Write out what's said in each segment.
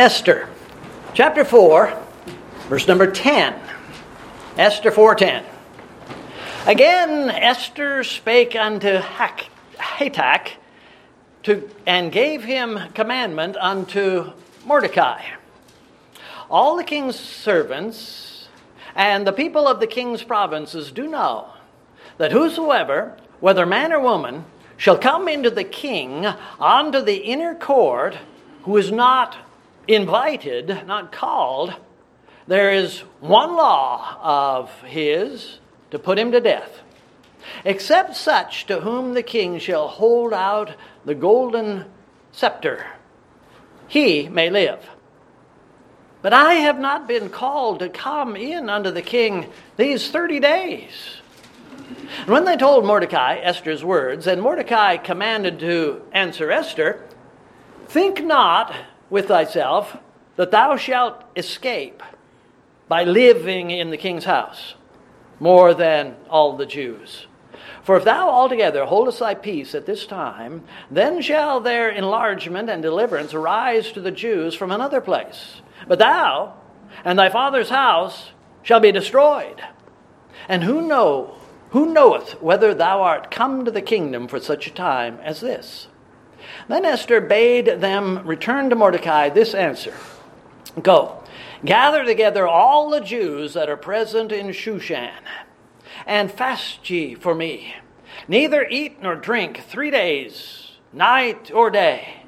Esther, chapter 4, verse number 10. Esther 4:10. Again Esther spake unto Hatach to, and gave him commandment unto Mordecai. All the king's servants and the people of the king's provinces do know that whosoever, whether man or woman, shall come into the king unto the inner court, who is not invited, not called, there is one law of his to put him to death, except such to whom the king shall hold out the golden scepter. He may live. But I have not been called to come in unto the king these thirty days. And when they told Mordecai Esther's words, and Mordecai commanded to answer Esther, think not with thyself that thou shalt escape by living in the king's house more than all the Jews. For if thou altogether holdest thy peace at this time, then shall their enlargement and deliverance arise to the Jews from another place. But thou and thy father's house shall be destroyed. And who know who knoweth whether thou art come to the kingdom for such a time as this? Then Esther bade them return to Mordecai this answer Go, gather together all the Jews that are present in Shushan, and fast ye for me. Neither eat nor drink three days, night or day.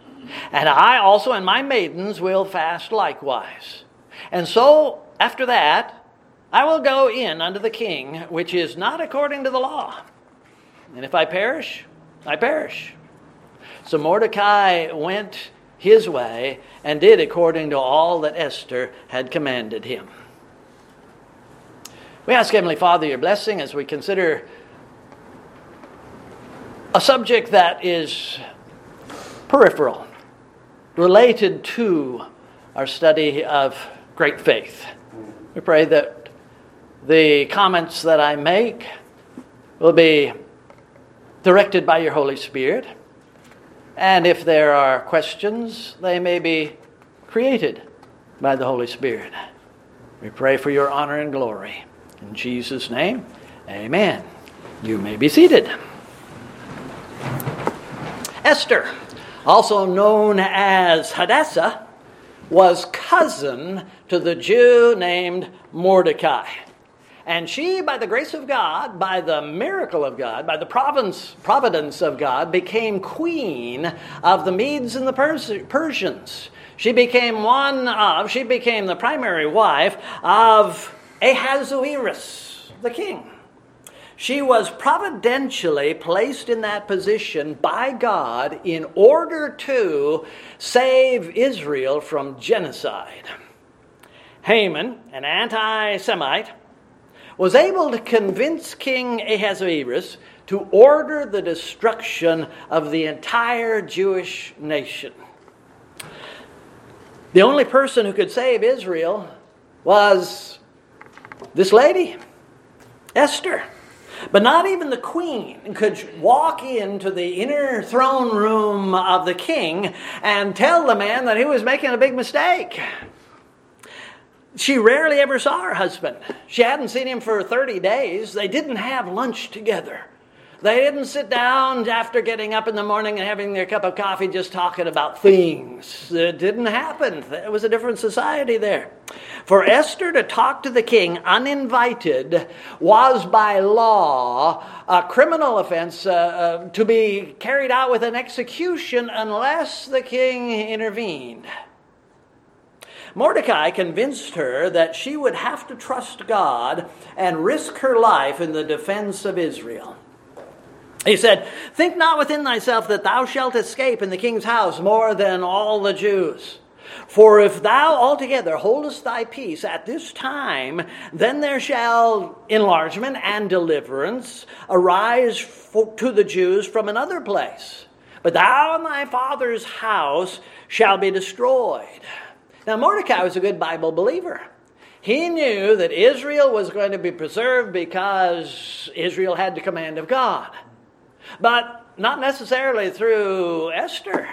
And I also and my maidens will fast likewise. And so, after that, I will go in unto the king, which is not according to the law. And if I perish, I perish. So Mordecai went his way and did according to all that Esther had commanded him. We ask Heavenly Father your blessing as we consider a subject that is peripheral, related to our study of great faith. We pray that the comments that I make will be directed by your Holy Spirit and if there are questions, they may be created by the Holy Spirit. We pray for your honor and glory. In Jesus' name, amen. You may be seated. Esther, also known as Hadassah, was cousin to the Jew named Mordecai. And she, by the grace of God, by the miracle of God, by the providence, providence of God, became queen of the Medes and the Pers- Persians. She became one of, she became the primary wife of Ahasuerus, the king. She was providentially placed in that position by God in order to save Israel from genocide. Haman, an anti Semite, was able to convince King Ahasuerus to order the destruction of the entire Jewish nation. The only person who could save Israel was this lady, Esther. But not even the queen could walk into the inner throne room of the king and tell the man that he was making a big mistake. She rarely ever saw her husband. She hadn't seen him for 30 days. They didn't have lunch together. They didn't sit down after getting up in the morning and having their cup of coffee just talking about things. It didn't happen. It was a different society there. For Esther to talk to the king uninvited was by law a criminal offense uh, uh, to be carried out with an execution unless the king intervened. Mordecai convinced her that she would have to trust God and risk her life in the defense of Israel. He said, Think not within thyself that thou shalt escape in the king's house more than all the Jews. For if thou altogether holdest thy peace at this time, then there shall enlargement and deliverance arise for, to the Jews from another place. But thou and thy father's house shall be destroyed. Now, Mordecai was a good Bible believer. He knew that Israel was going to be preserved because Israel had the command of God. But not necessarily through Esther.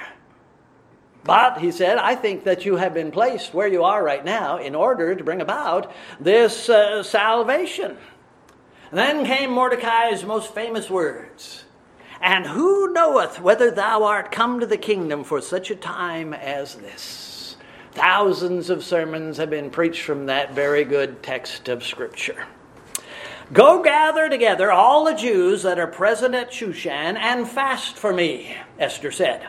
But, he said, I think that you have been placed where you are right now in order to bring about this uh, salvation. Then came Mordecai's most famous words And who knoweth whether thou art come to the kingdom for such a time as this? Thousands of sermons have been preached from that very good text of Scripture. Go gather together all the Jews that are present at Shushan and fast for me, Esther said.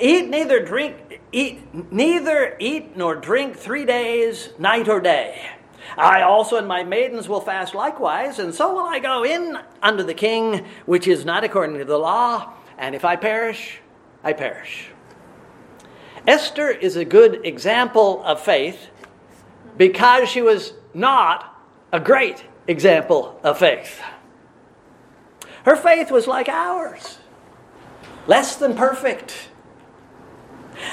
Eat neither drink eat neither eat nor drink three days, night or day. I also and my maidens will fast likewise, and so will I go in unto the king, which is not according to the law, and if I perish, I perish. Esther is a good example of faith because she was not a great example of faith. Her faith was like ours, less than perfect.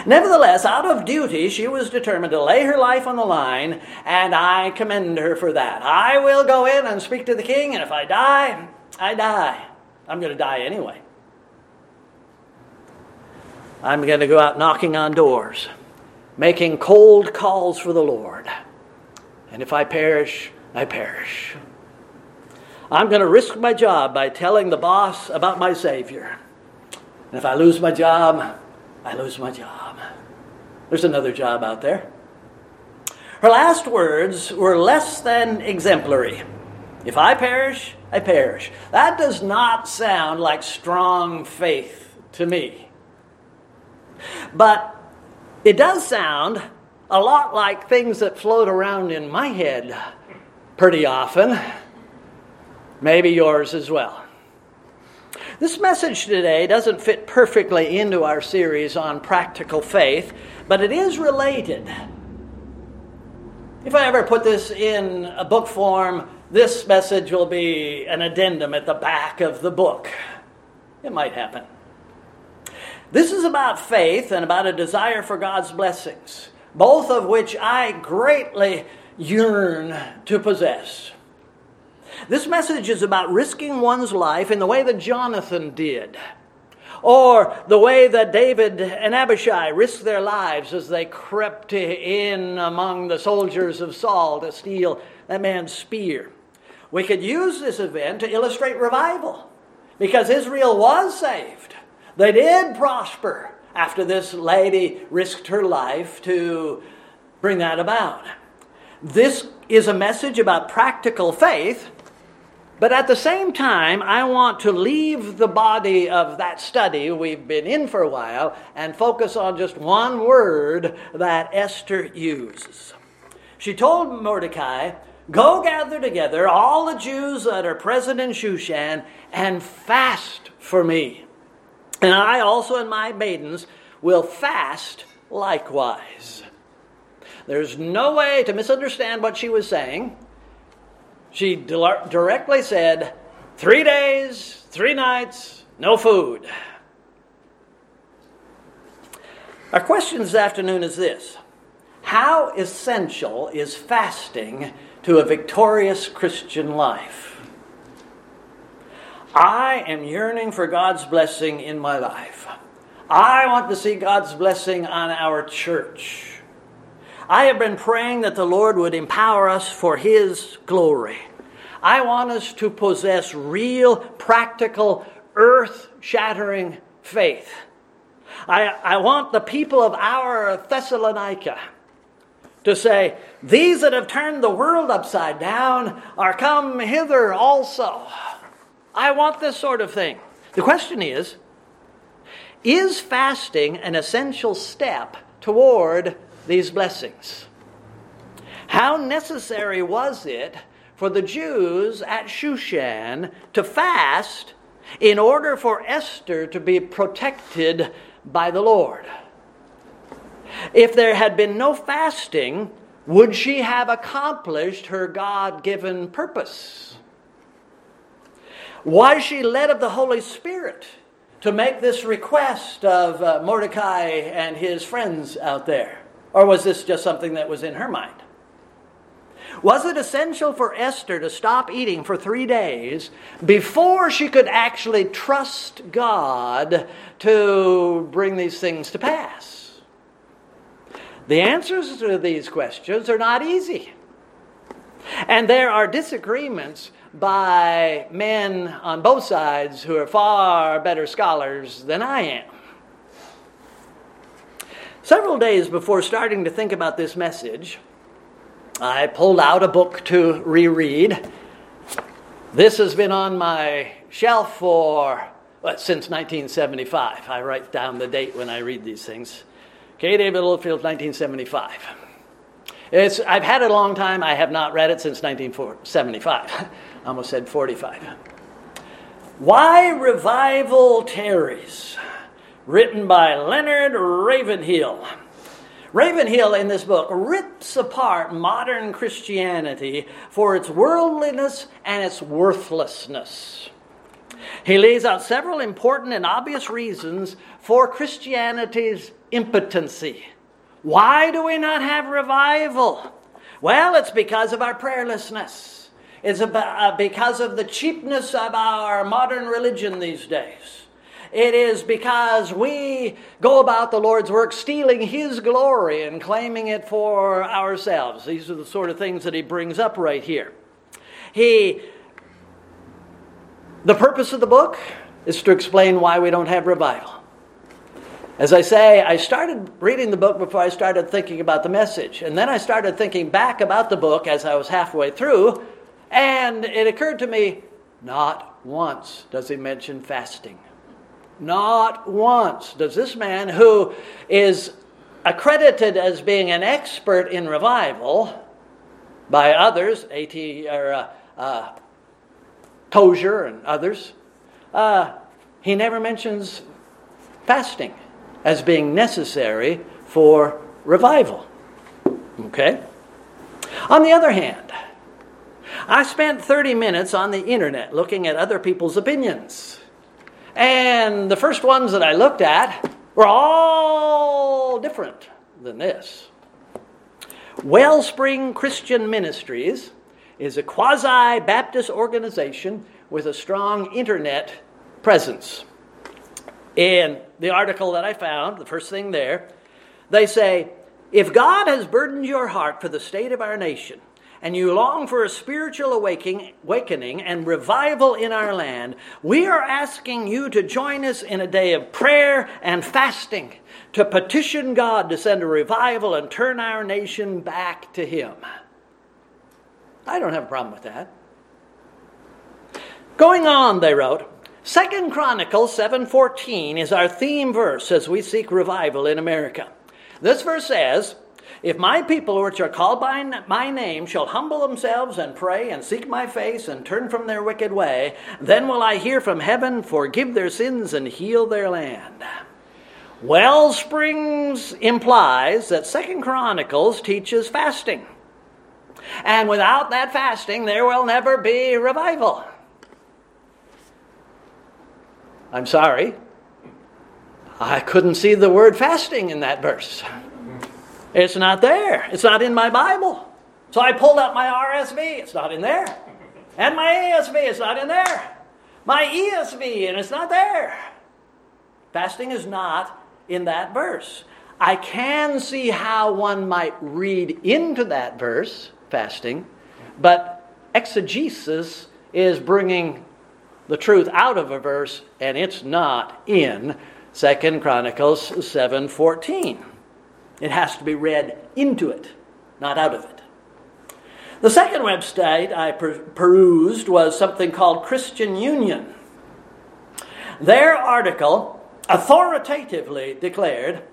Nevertheless, out of duty, she was determined to lay her life on the line, and I commend her for that. I will go in and speak to the king, and if I die, I die. I'm going to die anyway. I'm going to go out knocking on doors, making cold calls for the Lord. And if I perish, I perish. I'm going to risk my job by telling the boss about my Savior. And if I lose my job, I lose my job. There's another job out there. Her last words were less than exemplary. If I perish, I perish. That does not sound like strong faith to me. But it does sound a lot like things that float around in my head pretty often. Maybe yours as well. This message today doesn't fit perfectly into our series on practical faith, but it is related. If I ever put this in a book form, this message will be an addendum at the back of the book. It might happen. This is about faith and about a desire for God's blessings, both of which I greatly yearn to possess. This message is about risking one's life in the way that Jonathan did, or the way that David and Abishai risked their lives as they crept in among the soldiers of Saul to steal that man's spear. We could use this event to illustrate revival because Israel was saved. They did prosper after this lady risked her life to bring that about. This is a message about practical faith, but at the same time, I want to leave the body of that study we've been in for a while and focus on just one word that Esther uses. She told Mordecai, Go gather together all the Jews that are present in Shushan and fast for me. And I also and my maidens will fast likewise. There's no way to misunderstand what she was saying. She directly said, Three days, three nights, no food. Our question this afternoon is this How essential is fasting to a victorious Christian life? I am yearning for God's blessing in my life. I want to see God's blessing on our church. I have been praying that the Lord would empower us for His glory. I want us to possess real, practical, earth shattering faith. I, I want the people of our Thessalonica to say, These that have turned the world upside down are come hither also. I want this sort of thing. The question is Is fasting an essential step toward these blessings. How necessary was it for the Jews at Shushan to fast in order for Esther to be protected by the Lord? If there had been no fasting, would she have accomplished her God given purpose? Was she led of the Holy Spirit to make this request of uh, Mordecai and his friends out there? Or was this just something that was in her mind? Was it essential for Esther to stop eating for three days before she could actually trust God to bring these things to pass? The answers to these questions are not easy. And there are disagreements by men on both sides who are far better scholars than I am. Several days before starting to think about this message, I pulled out a book to reread. This has been on my shelf for well, since 1975. I write down the date when I read these things. K. David Littlefield, 1975. It's, I've had it a long time. I have not read it since 1975. Almost said 45. Why Revival Tarries, written by Leonard Ravenhill. Ravenhill in this book rips apart modern Christianity for its worldliness and its worthlessness. He lays out several important and obvious reasons for Christianity's impotency. Why do we not have revival? Well, it's because of our prayerlessness. It's about, uh, because of the cheapness of our modern religion these days. It is because we go about the Lord's work stealing His glory and claiming it for ourselves. These are the sort of things that He brings up right here. He, the purpose of the book is to explain why we don't have revival. As I say, I started reading the book before I started thinking about the message. And then I started thinking back about the book as I was halfway through, and it occurred to me not once does he mention fasting. Not once does this man, who is accredited as being an expert in revival by others, A.T. or uh, uh, Tozer and others, uh, he never mentions fasting as being necessary for revival. Okay? On the other hand, I spent 30 minutes on the internet looking at other people's opinions. And the first ones that I looked at were all different than this. Wellspring Christian Ministries is a quasi Baptist organization with a strong internet presence. In the article that I found, the first thing there, they say, if God has burdened your heart for the state of our nation, and you long for a spiritual awakening and revival in our land, we are asking you to join us in a day of prayer and fasting to petition God to send a revival and turn our nation back to Him. I don't have a problem with that. Going on, they wrote, Second Chronicles 7:14 is our theme verse as we seek revival in America. This verse says, if my people which are called by my name shall humble themselves and pray and seek my face and turn from their wicked way, then will I hear from heaven, forgive their sins, and heal their land. Wellsprings implies that Second Chronicles teaches fasting. And without that fasting, there will never be revival. I'm sorry. I couldn't see the word fasting in that verse. It's not there. It's not in my Bible. So I pulled out my RSV. It's not in there. And my ASV. It's not in there. My ESV. And it's not there. Fasting is not in that verse. I can see how one might read into that verse, fasting, but exegesis is bringing the truth out of a verse, and it's not in Second Chronicles 7:14. It has to be read into it, not out of it. The second website I per- perused was something called Christian Union. Their article authoritatively declared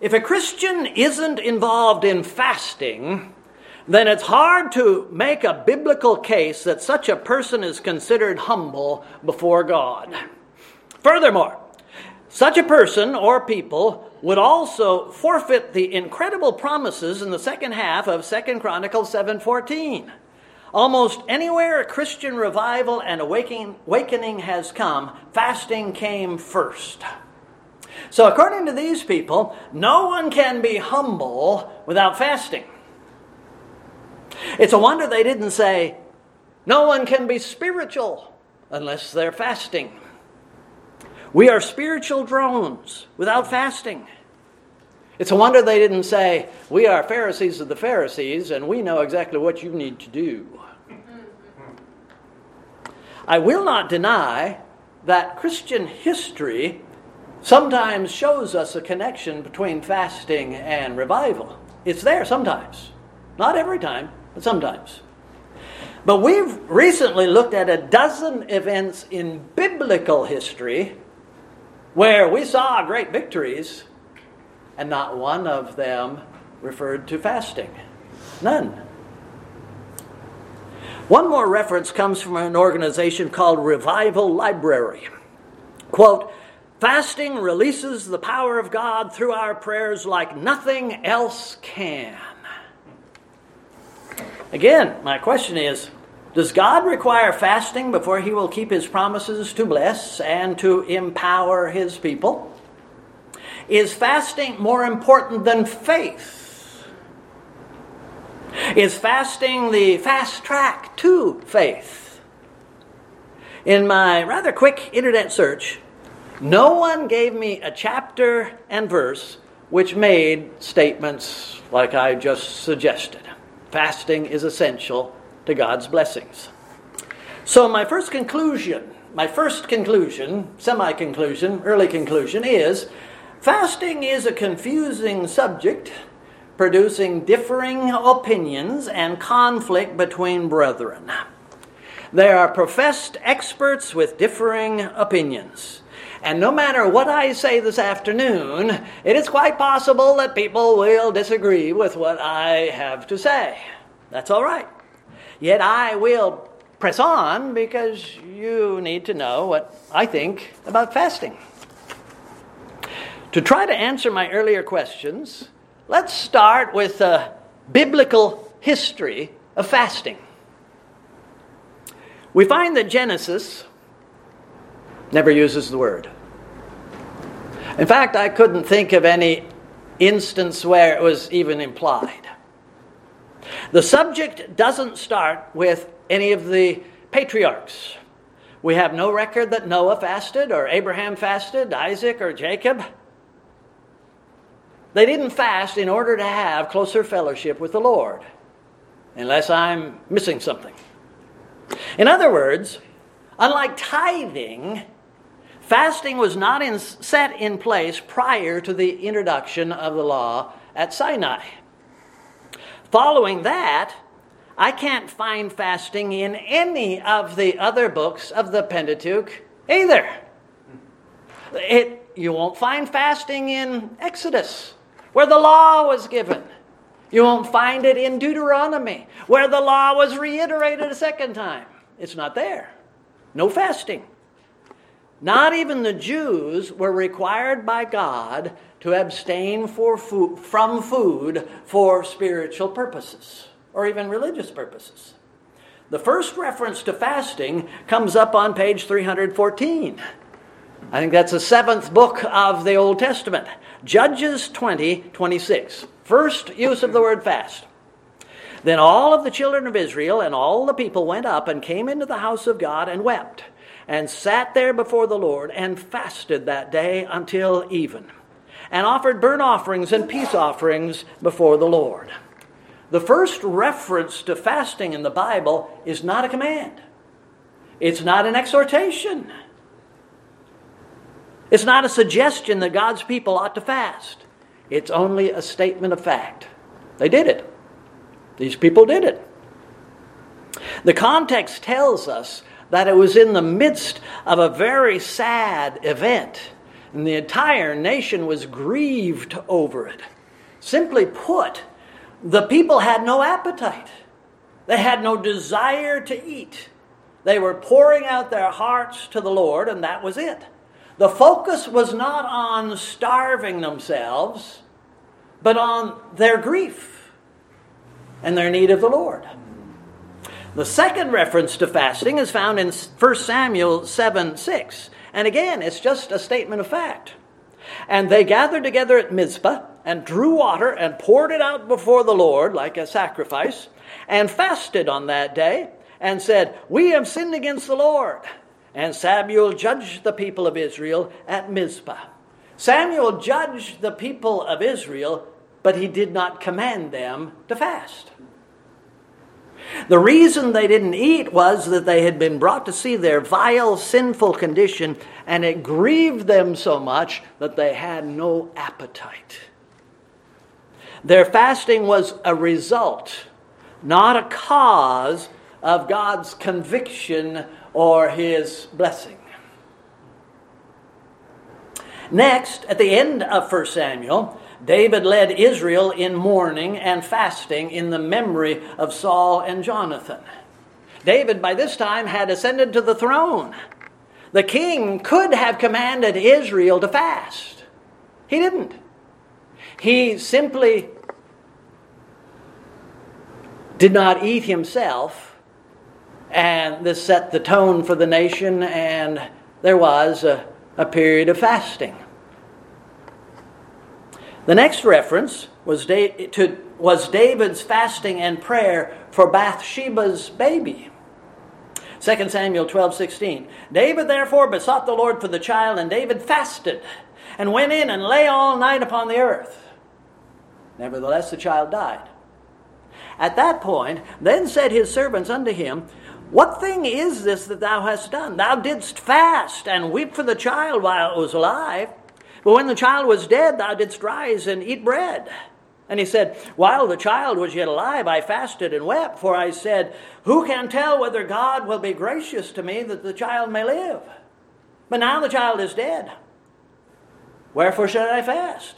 if a Christian isn't involved in fasting, then it's hard to make a biblical case that such a person is considered humble before God. Furthermore, such a person or people would also forfeit the incredible promises in the second half of Second Chronicles 7:14. Almost anywhere a Christian revival and awakening has come, fasting came first. So, according to these people, no one can be humble without fasting. It's a wonder they didn't say, no one can be spiritual unless they're fasting. We are spiritual drones without fasting. It's a wonder they didn't say, We are Pharisees of the Pharisees, and we know exactly what you need to do. I will not deny that Christian history sometimes shows us a connection between fasting and revival. It's there sometimes. Not every time, but sometimes. But we've recently looked at a dozen events in biblical history where we saw great victories, and not one of them referred to fasting. None. One more reference comes from an organization called Revival Library. Quote, Fasting releases the power of God through our prayers like nothing else can. Again, my question is Does God require fasting before he will keep his promises to bless and to empower his people? Is fasting more important than faith? Is fasting the fast track to faith? In my rather quick internet search, no one gave me a chapter and verse which made statements like I just suggested. Fasting is essential to God's blessings. So, my first conclusion, my first conclusion, semi conclusion, early conclusion is fasting is a confusing subject, producing differing opinions and conflict between brethren. There are professed experts with differing opinions. And no matter what I say this afternoon, it is quite possible that people will disagree with what I have to say. That's all right. Yet I will press on because you need to know what I think about fasting. To try to answer my earlier questions, let's start with a biblical history of fasting. We find that Genesis never uses the word. In fact, I couldn't think of any instance where it was even implied. The subject doesn't start with any of the patriarchs. We have no record that Noah fasted, or Abraham fasted, Isaac, or Jacob. They didn't fast in order to have closer fellowship with the Lord, unless I'm missing something. In other words, unlike tithing, Fasting was not in, set in place prior to the introduction of the law at Sinai. Following that, I can't find fasting in any of the other books of the Pentateuch either. It, you won't find fasting in Exodus, where the law was given. You won't find it in Deuteronomy, where the law was reiterated a second time. It's not there. No fasting. Not even the Jews were required by God to abstain food, from food for spiritual purposes or even religious purposes. The first reference to fasting comes up on page 314. I think that's the seventh book of the Old Testament. Judges 20, 26. First use of the word fast. Then all of the children of Israel and all the people went up and came into the house of God and wept and sat there before the Lord and fasted that day until even, and offered burnt offerings and peace offerings before the Lord. The first reference to fasting in the Bible is not a command, it's not an exhortation, it's not a suggestion that God's people ought to fast. It's only a statement of fact. They did it. These people did it. The context tells us that it was in the midst of a very sad event, and the entire nation was grieved over it. Simply put, the people had no appetite, they had no desire to eat. They were pouring out their hearts to the Lord, and that was it. The focus was not on starving themselves, but on their grief and their need of the Lord. The second reference to fasting is found in 1 Samuel 7 6. And again, it's just a statement of fact. And they gathered together at Mizpah and drew water and poured it out before the Lord like a sacrifice and fasted on that day and said, We have sinned against the Lord. And Samuel judged the people of Israel at Mizpah. Samuel judged the people of Israel, but he did not command them to fast. The reason they didn't eat was that they had been brought to see their vile, sinful condition, and it grieved them so much that they had no appetite. Their fasting was a result, not a cause of God's conviction or his blessing. Next, at the end of 1 Samuel, David led Israel in mourning and fasting in the memory of Saul and Jonathan. David, by this time, had ascended to the throne. The king could have commanded Israel to fast. He didn't. He simply did not eat himself, and this set the tone for the nation, and there was a, a period of fasting. The next reference was, da- to, was David's fasting and prayer for Bathsheba's baby. 2 Samuel 12 16. David therefore besought the Lord for the child, and David fasted and went in and lay all night upon the earth. Nevertheless, the child died. At that point, then said his servants unto him, What thing is this that thou hast done? Thou didst fast and weep for the child while it was alive. But when the child was dead, thou didst rise and eat bread. And he said, While the child was yet alive, I fasted and wept, for I said, Who can tell whether God will be gracious to me that the child may live? But now the child is dead. Wherefore should I fast?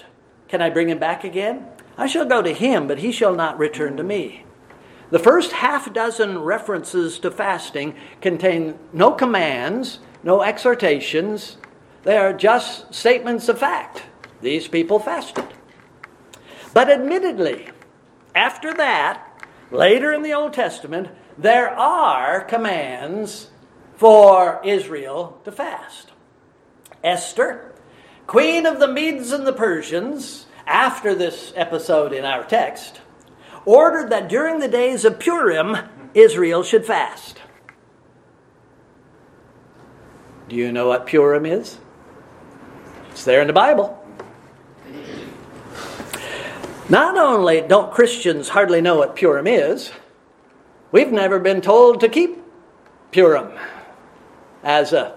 Can I bring him back again? I shall go to him, but he shall not return to me. The first half dozen references to fasting contain no commands, no exhortations, they are just statements of fact. These people fasted. But admittedly, after that, later in the Old Testament, there are commands for Israel to fast. Esther, queen of the Medes and the Persians, after this episode in our text, ordered that during the days of Purim, Israel should fast. Do you know what Purim is? It's there in the Bible. Not only don't Christians hardly know what Purim is, we've never been told to keep Purim as a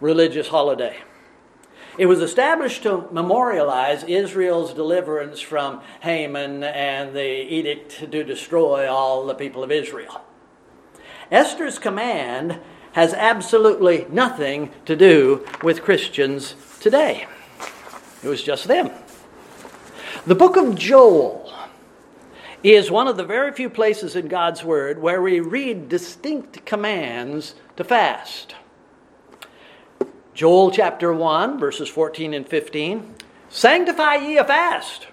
religious holiday. It was established to memorialize Israel's deliverance from Haman and the edict to destroy all the people of Israel. Esther's command has absolutely nothing to do with Christians today. It was just them. The book of Joel is one of the very few places in God's Word where we read distinct commands to fast. Joel chapter 1, verses 14 and 15 Sanctify ye a fast.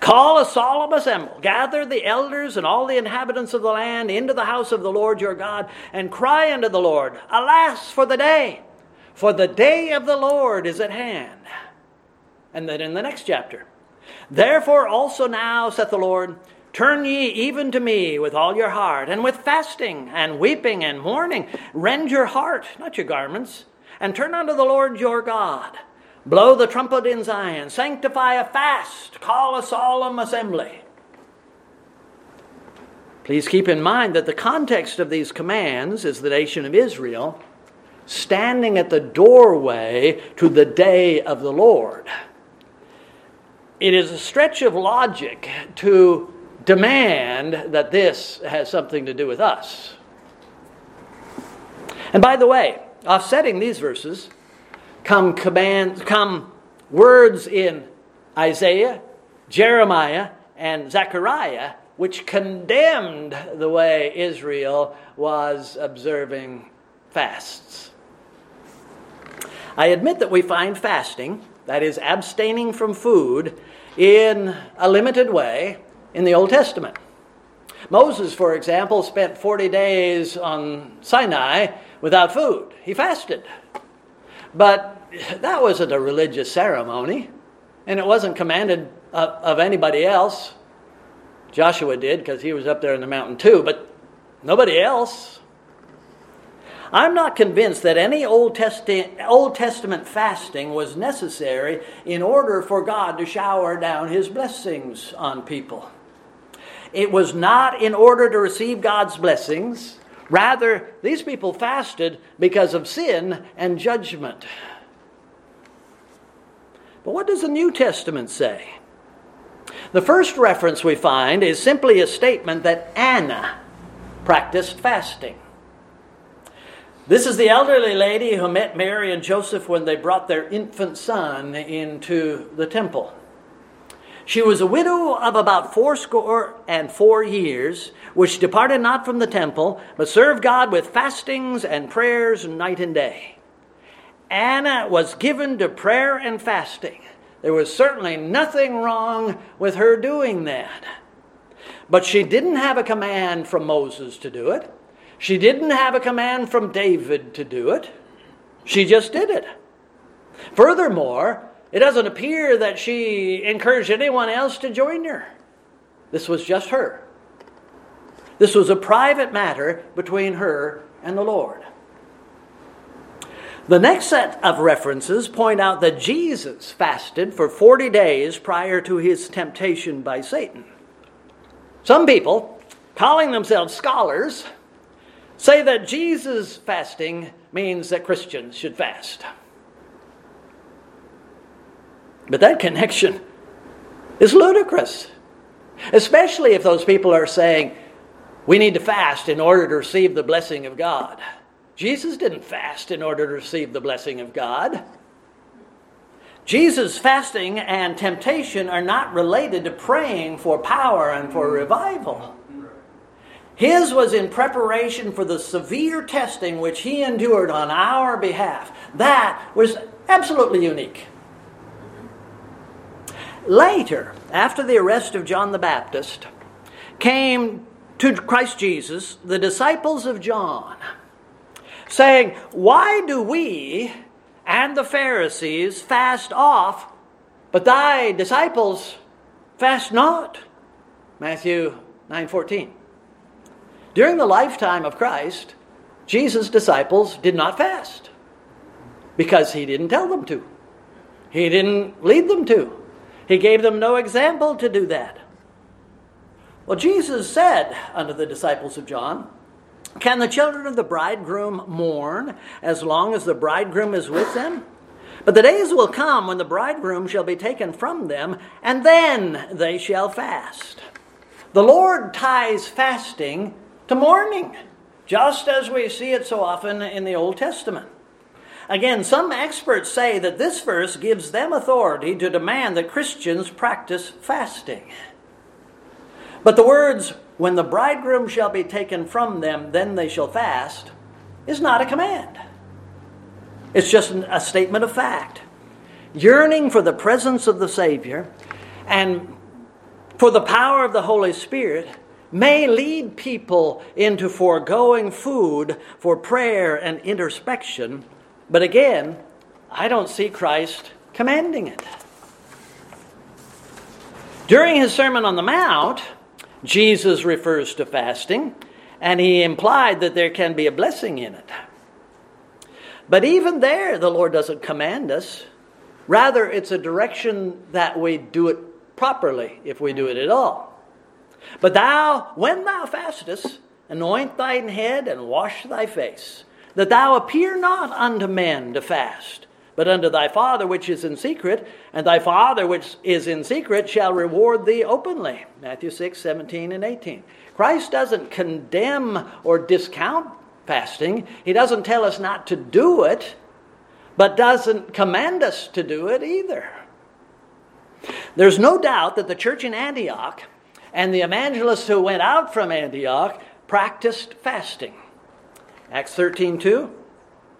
Call a solemn assembly, gather the elders and all the inhabitants of the land into the house of the Lord your God, and cry unto the Lord, Alas for the day! For the day of the Lord is at hand. And then in the next chapter, Therefore also now, saith the Lord, turn ye even to me with all your heart, and with fasting, and weeping, and mourning. Rend your heart, not your garments, and turn unto the Lord your God. Blow the trumpet in Zion, sanctify a fast, call a solemn assembly. Please keep in mind that the context of these commands is the nation of Israel standing at the doorway to the day of the Lord. It is a stretch of logic to demand that this has something to do with us. And by the way, offsetting these verses come commands, come words in Isaiah, Jeremiah, and Zechariah which condemned the way Israel was observing fasts. I admit that we find fasting, that is, abstaining from food, in a limited way in the Old Testament. Moses, for example, spent 40 days on Sinai without food. He fasted. But that wasn't a religious ceremony, and it wasn't commanded of, anybody else. Joshua did because he was up there in the mountain too, but nobody else. I'm not convinced that any Old, Testi- Old Testament fasting was necessary in order for God to shower down his blessings on people. It was not in order to receive God's blessings. Rather, these people fasted because of sin and judgment. But what does the New Testament say? The first reference we find is simply a statement that Anna practiced fasting. This is the elderly lady who met Mary and Joseph when they brought their infant son into the temple. She was a widow of about fourscore and four years, which departed not from the temple, but served God with fastings and prayers night and day. Anna was given to prayer and fasting. There was certainly nothing wrong with her doing that. But she didn't have a command from Moses to do it. She didn't have a command from David to do it. She just did it. Furthermore, it doesn't appear that she encouraged anyone else to join her. This was just her. This was a private matter between her and the Lord. The next set of references point out that Jesus fasted for 40 days prior to his temptation by Satan. Some people, calling themselves scholars, say that Jesus fasting means that Christians should fast. But that connection is ludicrous, especially if those people are saying we need to fast in order to receive the blessing of God. Jesus didn't fast in order to receive the blessing of God. Jesus' fasting and temptation are not related to praying for power and for revival. His was in preparation for the severe testing which he endured on our behalf. That was absolutely unique. Later, after the arrest of John the Baptist, came to Christ Jesus the disciples of John, saying, Why do we and the Pharisees fast off, but thy disciples fast not? Matthew 9:14. During the lifetime of Christ, Jesus' disciples did not fast because he didn't tell them to. He didn't lead them to. He gave them no example to do that. Well, Jesus said unto the disciples of John, Can the children of the bridegroom mourn as long as the bridegroom is with them? But the days will come when the bridegroom shall be taken from them, and then they shall fast. The Lord ties fasting to mourning, just as we see it so often in the Old Testament. Again, some experts say that this verse gives them authority to demand that Christians practice fasting. But the words, when the bridegroom shall be taken from them, then they shall fast, is not a command. It's just a statement of fact. Yearning for the presence of the Savior and for the power of the Holy Spirit may lead people into foregoing food for prayer and introspection, but again, I don't see Christ commanding it. During his Sermon on the Mount, Jesus refers to fasting, and he implied that there can be a blessing in it. But even there, the Lord doesn't command us. Rather, it's a direction that we do it properly, if we do it at all. But thou, when thou fastest, anoint thine head and wash thy face, that thou appear not unto men to fast, but unto thy Father which is in secret, and thy Father which is in secret shall reward thee openly. Matthew 6, 17, and 18. Christ doesn't condemn or discount fasting, He doesn't tell us not to do it, but doesn't command us to do it either. There's no doubt that the church in Antioch and the evangelists who went out from Antioch practiced fasting. Acts 13 2.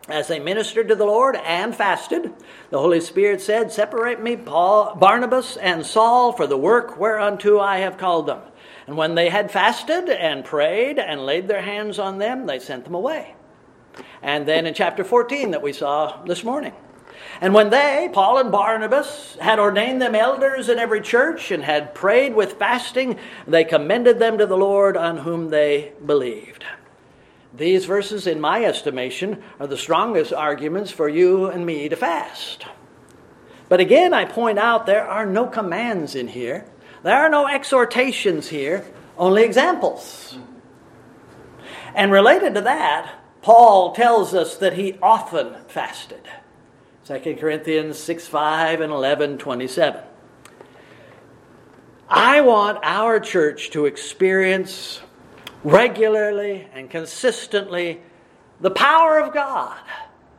As they ministered to the Lord and fasted, the Holy Spirit said, Separate me, Paul, Barnabas, and Saul for the work whereunto I have called them. And when they had fasted and prayed and laid their hands on them, they sent them away. And then in chapter 14 that we saw this morning, and when they, Paul and Barnabas, had ordained them elders in every church and had prayed with fasting, they commended them to the Lord on whom they believed. these verses, in my estimation, are the strongest arguments for you and me to fast. But again, I point out there are no commands in here, there are no exhortations here, only examples. And related to that, Paul tells us that he often fasted. 2 Corinthians 6 5 and 11 27. I want our church to experience regularly and consistently the power of God.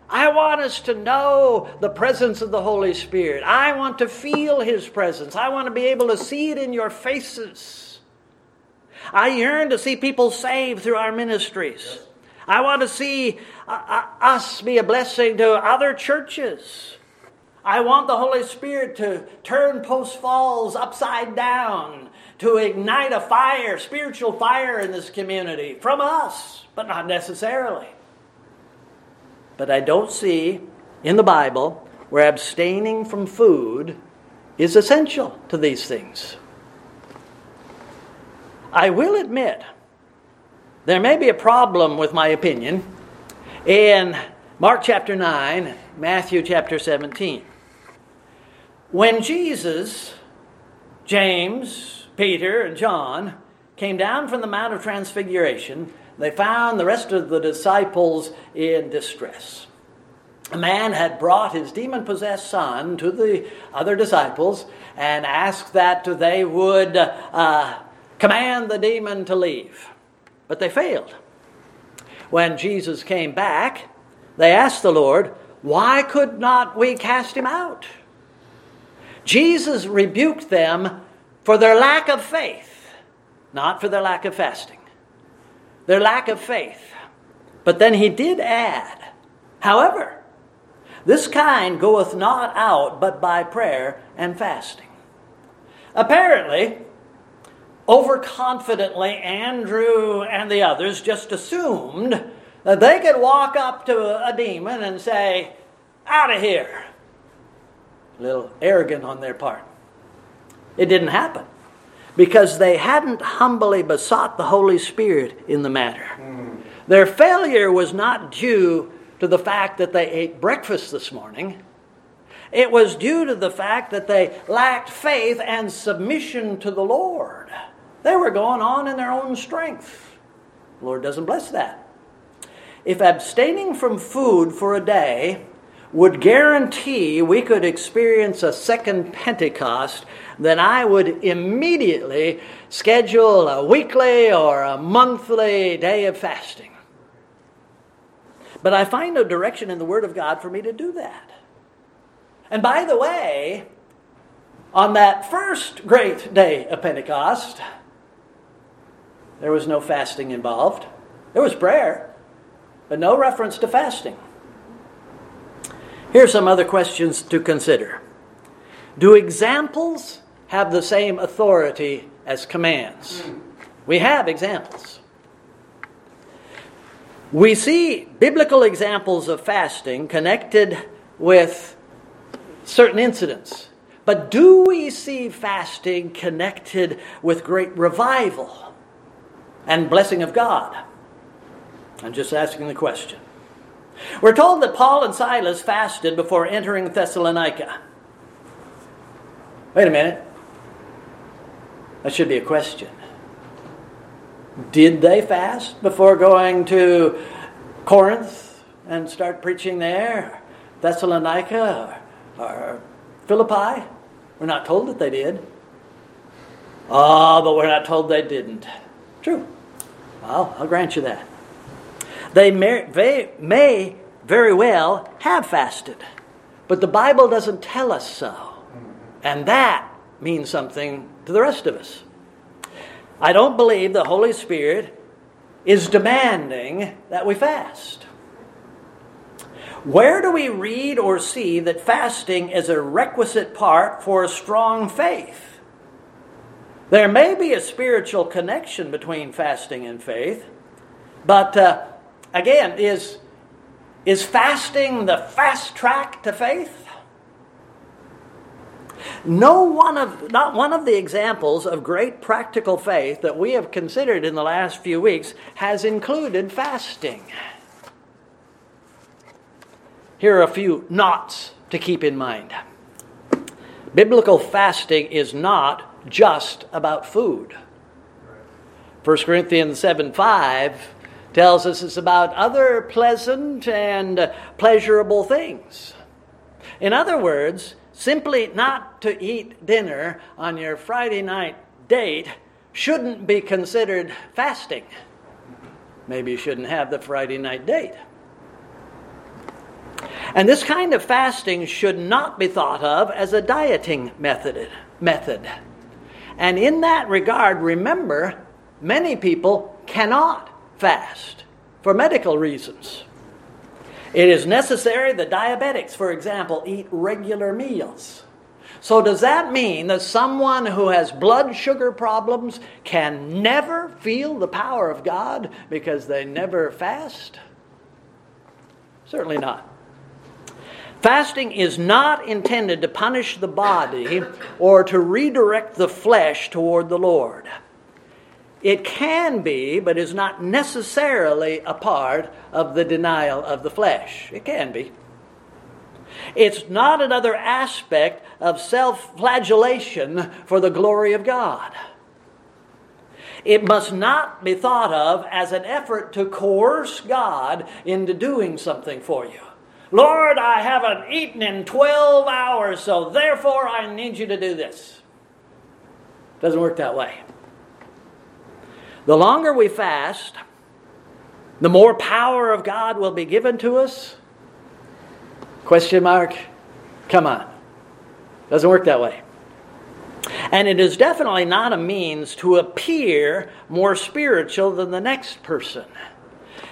I want us to know the presence of the Holy Spirit. I want to feel His presence. I want to be able to see it in your faces. I yearn to see people saved through our ministries. I want to see uh, uh, us be a blessing to other churches. I want the Holy Spirit to turn Post Falls upside down, to ignite a fire, spiritual fire in this community from us, but not necessarily. But I don't see in the Bible where abstaining from food is essential to these things. I will admit there may be a problem with my opinion in Mark chapter 9, Matthew chapter 17. When Jesus, James, Peter, and John came down from the Mount of Transfiguration, they found the rest of the disciples in distress. A man had brought his demon possessed son to the other disciples and asked that they would uh, command the demon to leave. But they failed. When Jesus came back, they asked the Lord, Why could not we cast him out? Jesus rebuked them for their lack of faith, not for their lack of fasting, their lack of faith. But then he did add, However, this kind goeth not out but by prayer and fasting. Apparently, overconfidently, Andrew and the others just assumed that they could walk up to a demon and say, Out of here. A little arrogant on their part. It didn't happen because they hadn't humbly besought the Holy Spirit in the matter. Mm. Their failure was not due to the fact that they ate breakfast this morning. It was due to the fact that they lacked faith and submission to the Lord. They were going on in their own strength. The Lord doesn't bless that. If abstaining from food for a day would guarantee we could experience a second Pentecost, then I would immediately schedule a weekly or a monthly day of fasting. But I find no direction in the Word of God for me to do that. And by the way, on that first great day of Pentecost, there was no fasting involved. There was prayer, but no reference to fasting. Here are some other questions to consider. Do examples have the same authority as commands? We have examples. We see biblical examples of fasting connected with certain incidents. But do we see fasting connected with great revival? And blessing of God? I'm just asking the question. We're told that Paul and Silas fasted before entering Thessalonica. Wait a minute. That should be a question. Did they fast before going to Corinth and start preaching there? Thessalonica or, Philippi? We're not told that they did. Oh, but we're not told they didn't. True. Well, I'll grant you that. They may, they may very well have fasted, but the Bible doesn't tell us so. And that means something to the rest of us. I don't believe the Holy Spirit is demanding that we fast. Where do we read or see that fasting is a requisite part for a strong faith? There may be a spiritual connection between fasting and faith, but uh, again, is, is fasting the fast track to faith? No one of, not one of the examples of great practical faith that we have considered in the last few weeks has included fasting. Here are a few knots to keep in mind. Biblical fasting is not just about food. 1 Corinthians 7 5 tells us it's about other pleasant and pleasurable things. In other words, simply not to eat dinner on your Friday night date shouldn't be considered fasting. Maybe you shouldn't have the Friday night date. And this kind of fasting should not be thought of as a dieting method. method. And in that regard, remember, many people cannot fast for medical reasons. It is necessary that diabetics, for example, eat regular meals. So, does that mean that someone who has blood sugar problems can never feel the power of God because they never fast? Certainly not. Fasting is not intended to punish the body or to redirect the flesh toward the Lord. It can be, but is not necessarily a part of the denial of the flesh. It can be. It's not another aspect of self flagellation for the glory of God. It must not be thought of as an effort to coerce God into doing something for you. Lord, I haven't eaten in 12 hours, so therefore I need you to do this. Doesn't work that way. The longer we fast, the more power of God will be given to us. Question mark? Come on. Doesn't work that way. And it is definitely not a means to appear more spiritual than the next person.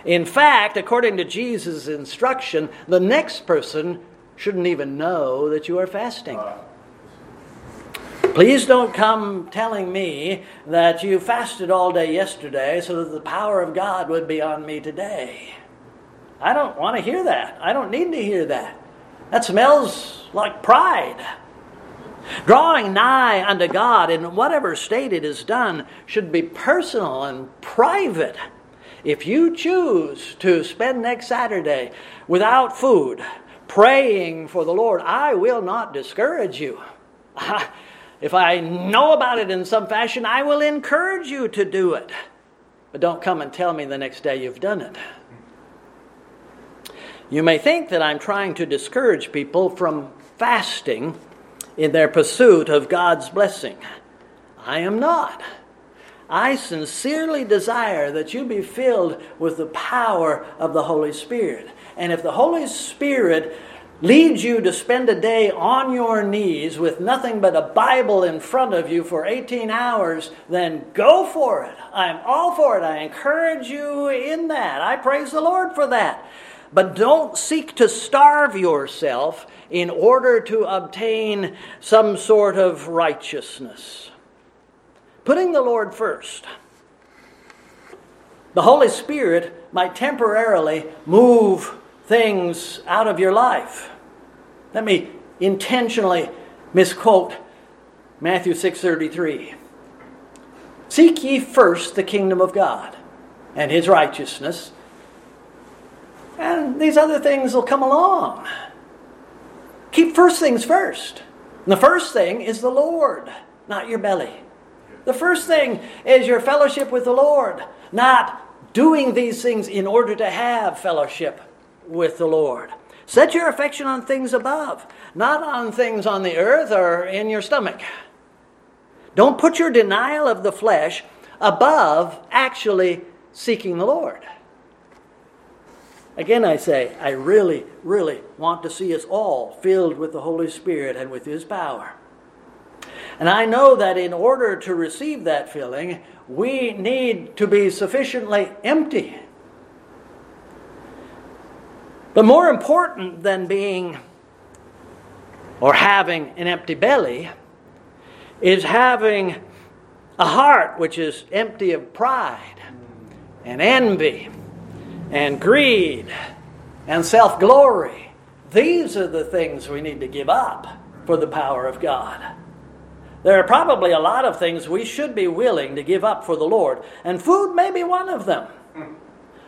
In fact, according to Jesus' instruction, the next person shouldn't even know that you are fasting. Please don't come telling me that you fasted all day yesterday so that the power of God would be on me today. I don't want to hear that. I don't need to hear that. That smells like pride. Drawing nigh unto God in whatever state it is done should be personal and private. If you choose to spend next Saturday without food, praying for the Lord, I will not discourage you. If I know about it in some fashion, I will encourage you to do it. But don't come and tell me the next day you've done it. You may think that I'm trying to discourage people from fasting in their pursuit of God's blessing. I am not. I sincerely desire that you be filled with the power of the Holy Spirit. And if the Holy Spirit leads you to spend a day on your knees with nothing but a Bible in front of you for 18 hours, then go for it. I'm all for it. I encourage you in that. I praise the Lord for that. But don't seek to starve yourself in order to obtain some sort of righteousness. Putting the Lord first. The Holy Spirit might temporarily move things out of your life. Let me intentionally misquote Matthew 6:33. Seek ye first the kingdom of God and his righteousness, and these other things will come along. Keep first things first. And the first thing is the Lord, not your belly. The first thing is your fellowship with the Lord, not doing these things in order to have fellowship with the Lord. Set your affection on things above, not on things on the earth or in your stomach. Don't put your denial of the flesh above actually seeking the Lord. Again, I say, I really, really want to see us all filled with the Holy Spirit and with His power. And I know that in order to receive that filling, we need to be sufficiently empty but more important than being or having an empty belly is having a heart which is empty of pride and envy and greed and self glory. These are the things we need to give up for the power of God. There are probably a lot of things we should be willing to give up for the Lord, and food may be one of them.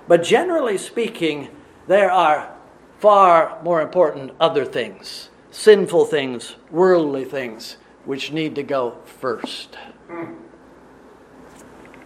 But generally speaking, there are far more important other things sinful things, worldly things, which need to go first.